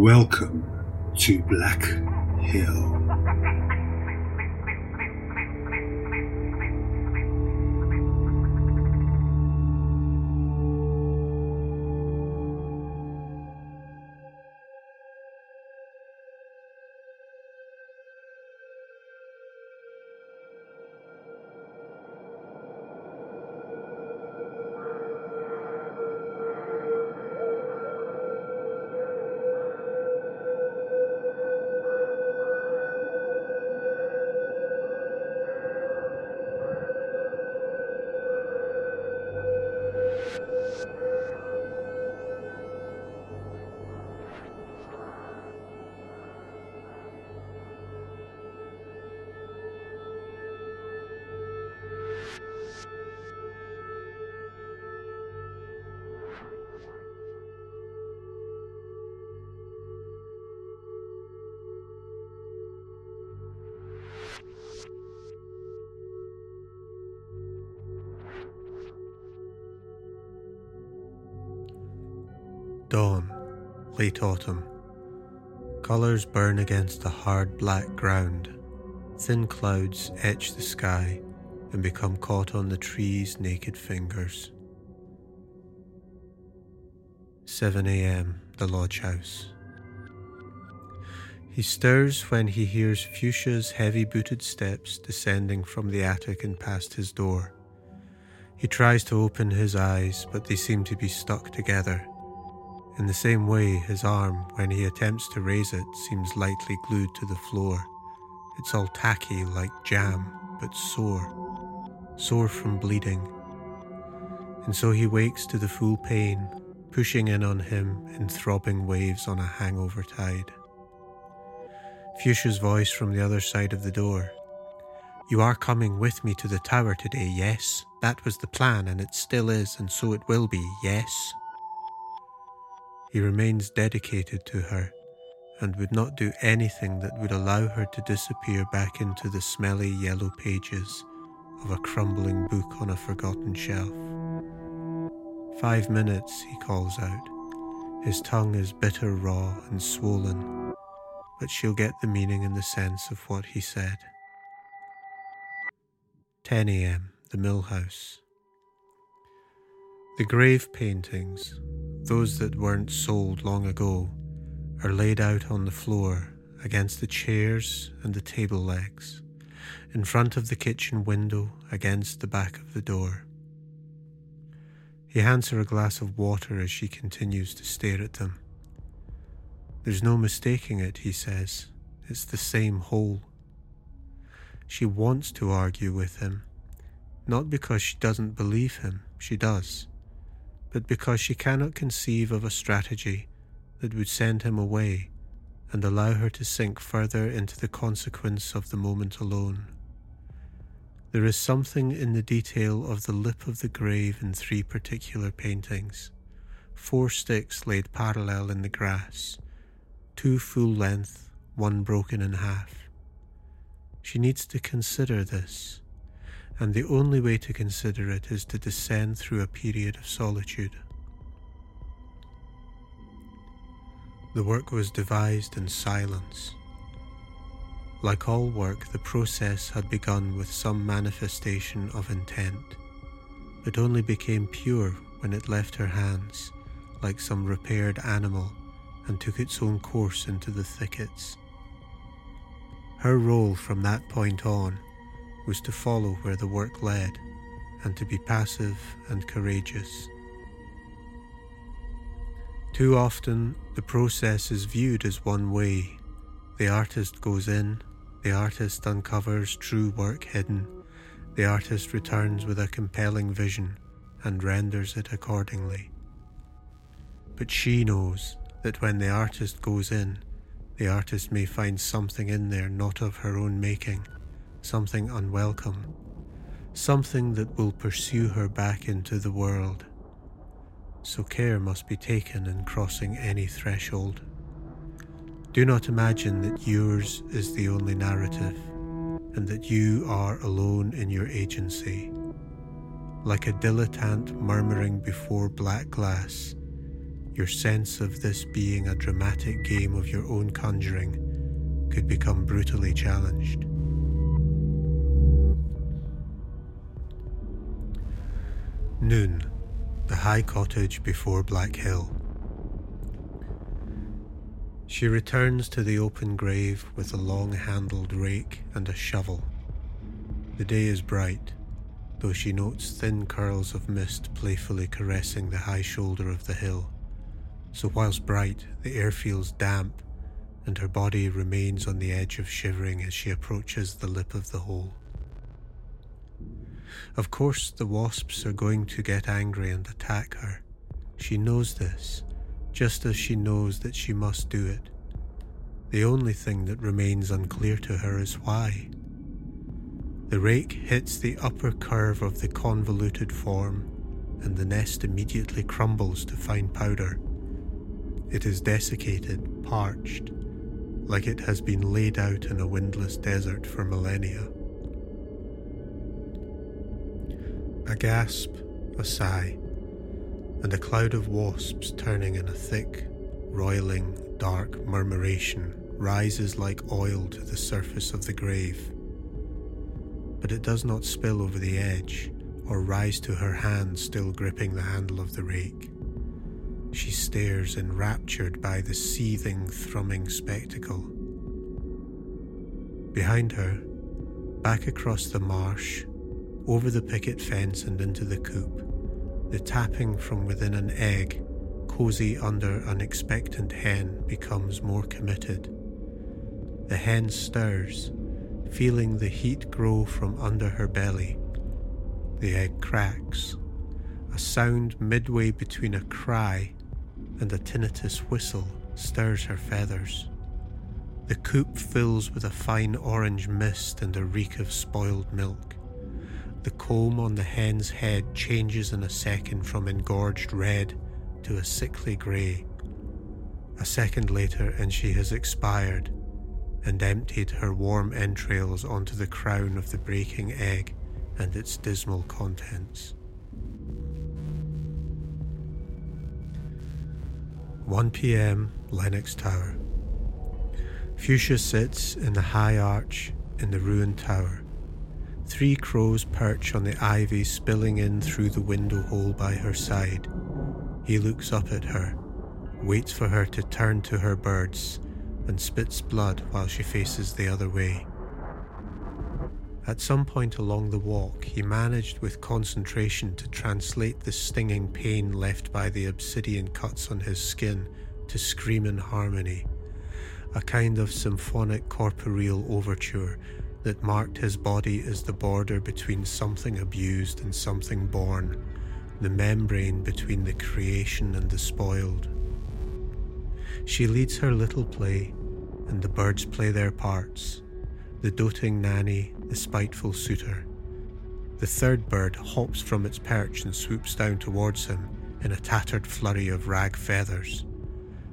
Welcome to Black Hill. Dawn, late autumn. Colours burn against the hard black ground. Thin clouds etch the sky and become caught on the trees' naked fingers. 7 a.m., the lodge house. He stirs when he hears Fuchsia's heavy booted steps descending from the attic and past his door. He tries to open his eyes, but they seem to be stuck together. In the same way, his arm, when he attempts to raise it, seems lightly glued to the floor. It's all tacky like jam, but sore. Sore from bleeding. And so he wakes to the full pain, pushing in on him in throbbing waves on a hangover tide. Fuchsia's voice from the other side of the door. You are coming with me to the tower today, yes? That was the plan, and it still is, and so it will be, yes? He remains dedicated to her and would not do anything that would allow her to disappear back into the smelly yellow pages of a crumbling book on a forgotten shelf. Five minutes, he calls out. His tongue is bitter raw and swollen, but she'll get the meaning and the sense of what he said. 10 a.m., the mill house. The grave paintings, those that weren't sold long ago are laid out on the floor against the chairs and the table legs, in front of the kitchen window against the back of the door. He hands her a glass of water as she continues to stare at them. There's no mistaking it, he says. It's the same hole. She wants to argue with him, not because she doesn't believe him, she does but because she cannot conceive of a strategy that would send him away and allow her to sink further into the consequence of the moment alone. There is something in the detail of the lip of the grave in three particular paintings four sticks laid parallel in the grass, two full length, one broken in half. She needs to consider this and the only way to consider it is to descend through a period of solitude. The work was devised in silence. Like all work, the process had begun with some manifestation of intent, but only became pure when it left her hands, like some repaired animal, and took its own course into the thickets. Her role from that point on was to follow where the work led and to be passive and courageous. Too often, the process is viewed as one way. The artist goes in, the artist uncovers true work hidden, the artist returns with a compelling vision and renders it accordingly. But she knows that when the artist goes in, the artist may find something in there not of her own making something unwelcome, something that will pursue her back into the world. So care must be taken in crossing any threshold. Do not imagine that yours is the only narrative and that you are alone in your agency. Like a dilettante murmuring before black glass, your sense of this being a dramatic game of your own conjuring could become brutally challenged. Noon, the high cottage before Black Hill. She returns to the open grave with a long handled rake and a shovel. The day is bright, though she notes thin curls of mist playfully caressing the high shoulder of the hill. So, whilst bright, the air feels damp, and her body remains on the edge of shivering as she approaches the lip of the hole. Of course, the wasps are going to get angry and attack her. She knows this, just as she knows that she must do it. The only thing that remains unclear to her is why. The rake hits the upper curve of the convoluted form, and the nest immediately crumbles to fine powder. It is desiccated, parched, like it has been laid out in a windless desert for millennia. A gasp, a sigh, and a cloud of wasps turning in a thick, roiling, dark murmuration rises like oil to the surface of the grave. But it does not spill over the edge or rise to her hand still gripping the handle of the rake. She stares enraptured by the seething, thrumming spectacle. Behind her, back across the marsh, over the picket fence and into the coop, the tapping from within an egg, cozy under an expectant hen, becomes more committed. The hen stirs, feeling the heat grow from under her belly. The egg cracks, a sound midway between a cry and a tinnitus whistle stirs her feathers. The coop fills with a fine orange mist and a reek of spoiled milk. The comb on the hen's head changes in a second from engorged red to a sickly grey. A second later, and she has expired and emptied her warm entrails onto the crown of the breaking egg and its dismal contents. 1 pm, Lennox Tower. Fuchsia sits in the high arch in the ruined tower. Three crows perch on the ivy spilling in through the window hole by her side. He looks up at her, waits for her to turn to her birds, and spits blood while she faces the other way. At some point along the walk, he managed with concentration to translate the stinging pain left by the obsidian cuts on his skin to scream in harmony, a kind of symphonic corporeal overture that marked his body as the border between something abused and something born, the membrane between the creation and the spoiled. She leads her little play, and the birds play their parts the doting nanny, the spiteful suitor. The third bird hops from its perch and swoops down towards him in a tattered flurry of rag feathers,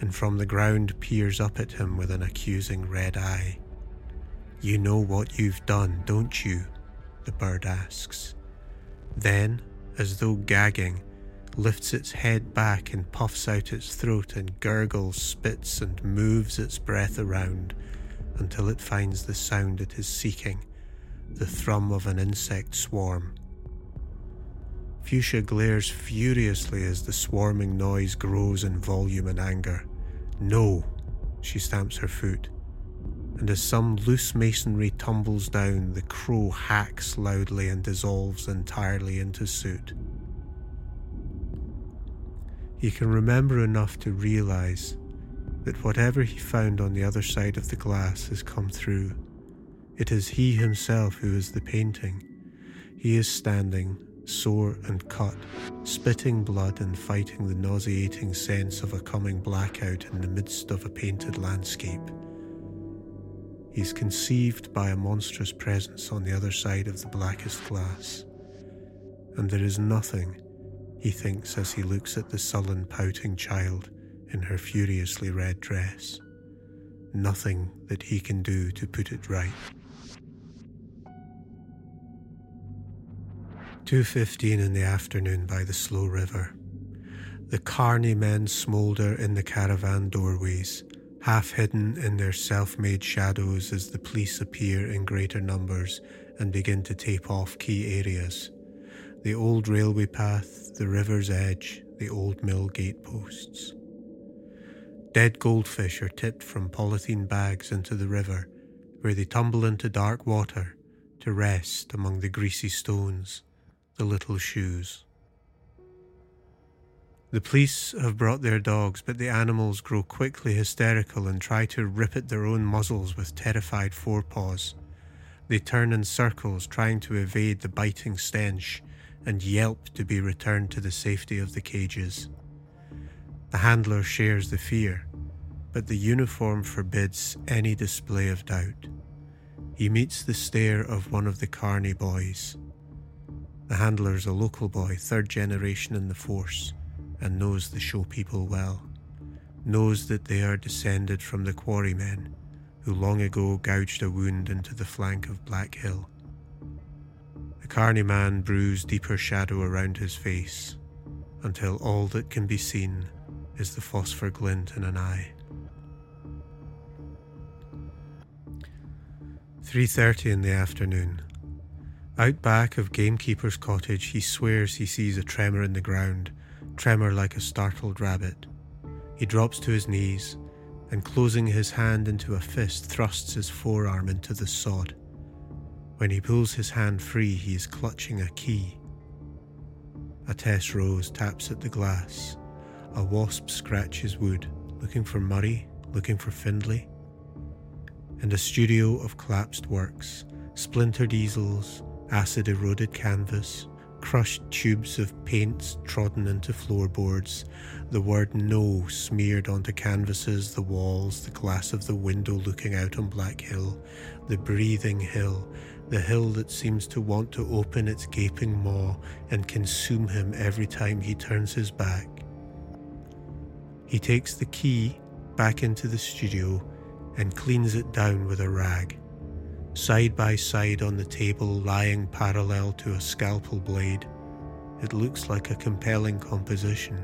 and from the ground peers up at him with an accusing red eye. You know what you've done, don't you? the bird asks. Then, as though gagging, lifts its head back and puffs out its throat and gurgles, spits, and moves its breath around until it finds the sound it is seeking the thrum of an insect swarm. Fuchsia glares furiously as the swarming noise grows in volume and anger. No! She stamps her foot and as some loose masonry tumbles down, the crow hacks loudly and dissolves entirely into soot. He can remember enough to realize that whatever he found on the other side of the glass has come through. It is he himself who is the painting. He is standing, sore and cut, spitting blood and fighting the nauseating sense of a coming blackout in the midst of a painted landscape. He is conceived by a monstrous presence on the other side of the blackest glass. And there is nothing, he thinks as he looks at the sullen, pouting child in her furiously red dress. Nothing that he can do to put it right. 2.15 in the afternoon by the slow river. The carny men smoulder in the caravan doorways, half hidden in their self made shadows as the police appear in greater numbers and begin to tape off key areas. The old railway path, the river's edge, the old mill gateposts. Dead goldfish are tipped from polythene bags into the river, where they tumble into dark water to rest among the greasy stones, the little shoes. The police have brought their dogs, but the animals grow quickly hysterical and try to rip at their own muzzles with terrified forepaws. They turn in circles, trying to evade the biting stench, and yelp to be returned to the safety of the cages. The handler shares the fear, but the uniform forbids any display of doubt. He meets the stare of one of the Carney boys. The handler's a local boy, third generation in the force, and knows the show people well. Knows that they are descended from the quarrymen who long ago gouged a wound into the flank of Black Hill. The Carney man brews deeper shadow around his face until all that can be seen is the phosphor glint in an eye. 3:30 in the afternoon. Out back of gamekeeper's cottage, he swears he sees a tremor in the ground, tremor like a startled rabbit. He drops to his knees and closing his hand into a fist thrusts his forearm into the sod. When he pulls his hand free, he is clutching a key. A Tess Rose taps at the glass. A wasp scratches wood, looking for Murray, looking for Findlay. And a studio of collapsed works, splintered easels, acid eroded canvas, crushed tubes of paints trodden into floorboards, the word no smeared onto canvases, the walls, the glass of the window looking out on Black Hill, the breathing hill, the hill that seems to want to open its gaping maw and consume him every time he turns his back. He takes the key back into the studio and cleans it down with a rag side by side on the table, lying parallel to a scalpel blade. It looks like a compelling composition.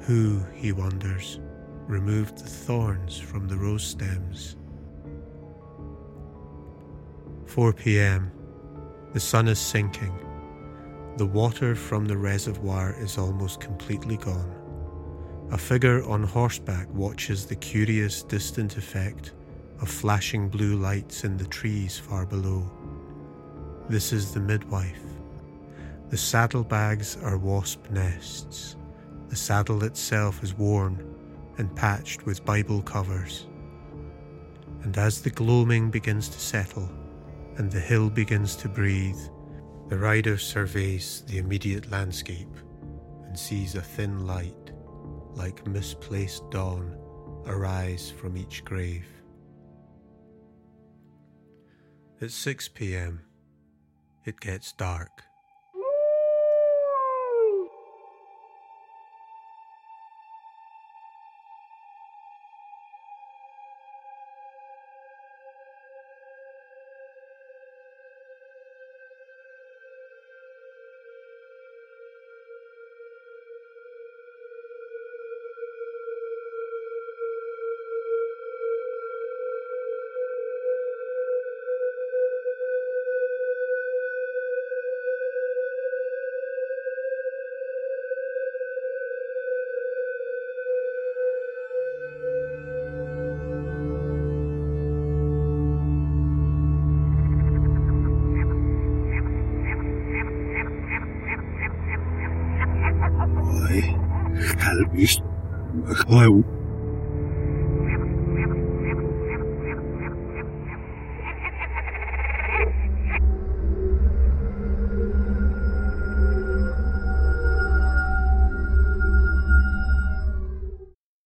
Who, he wonders, removed the thorns from the rose stems? 4 pm. The sun is sinking. The water from the reservoir is almost completely gone. A figure on horseback watches the curious distant effect of flashing blue lights in the trees far below. This is the midwife. The saddlebags are wasp nests. The saddle itself is worn and patched with Bible covers. And as the gloaming begins to settle and the hill begins to breathe, the rider surveys the immediate landscape and sees a thin light, like misplaced dawn, arise from each grave. At 6 pm, it gets dark. Valeu!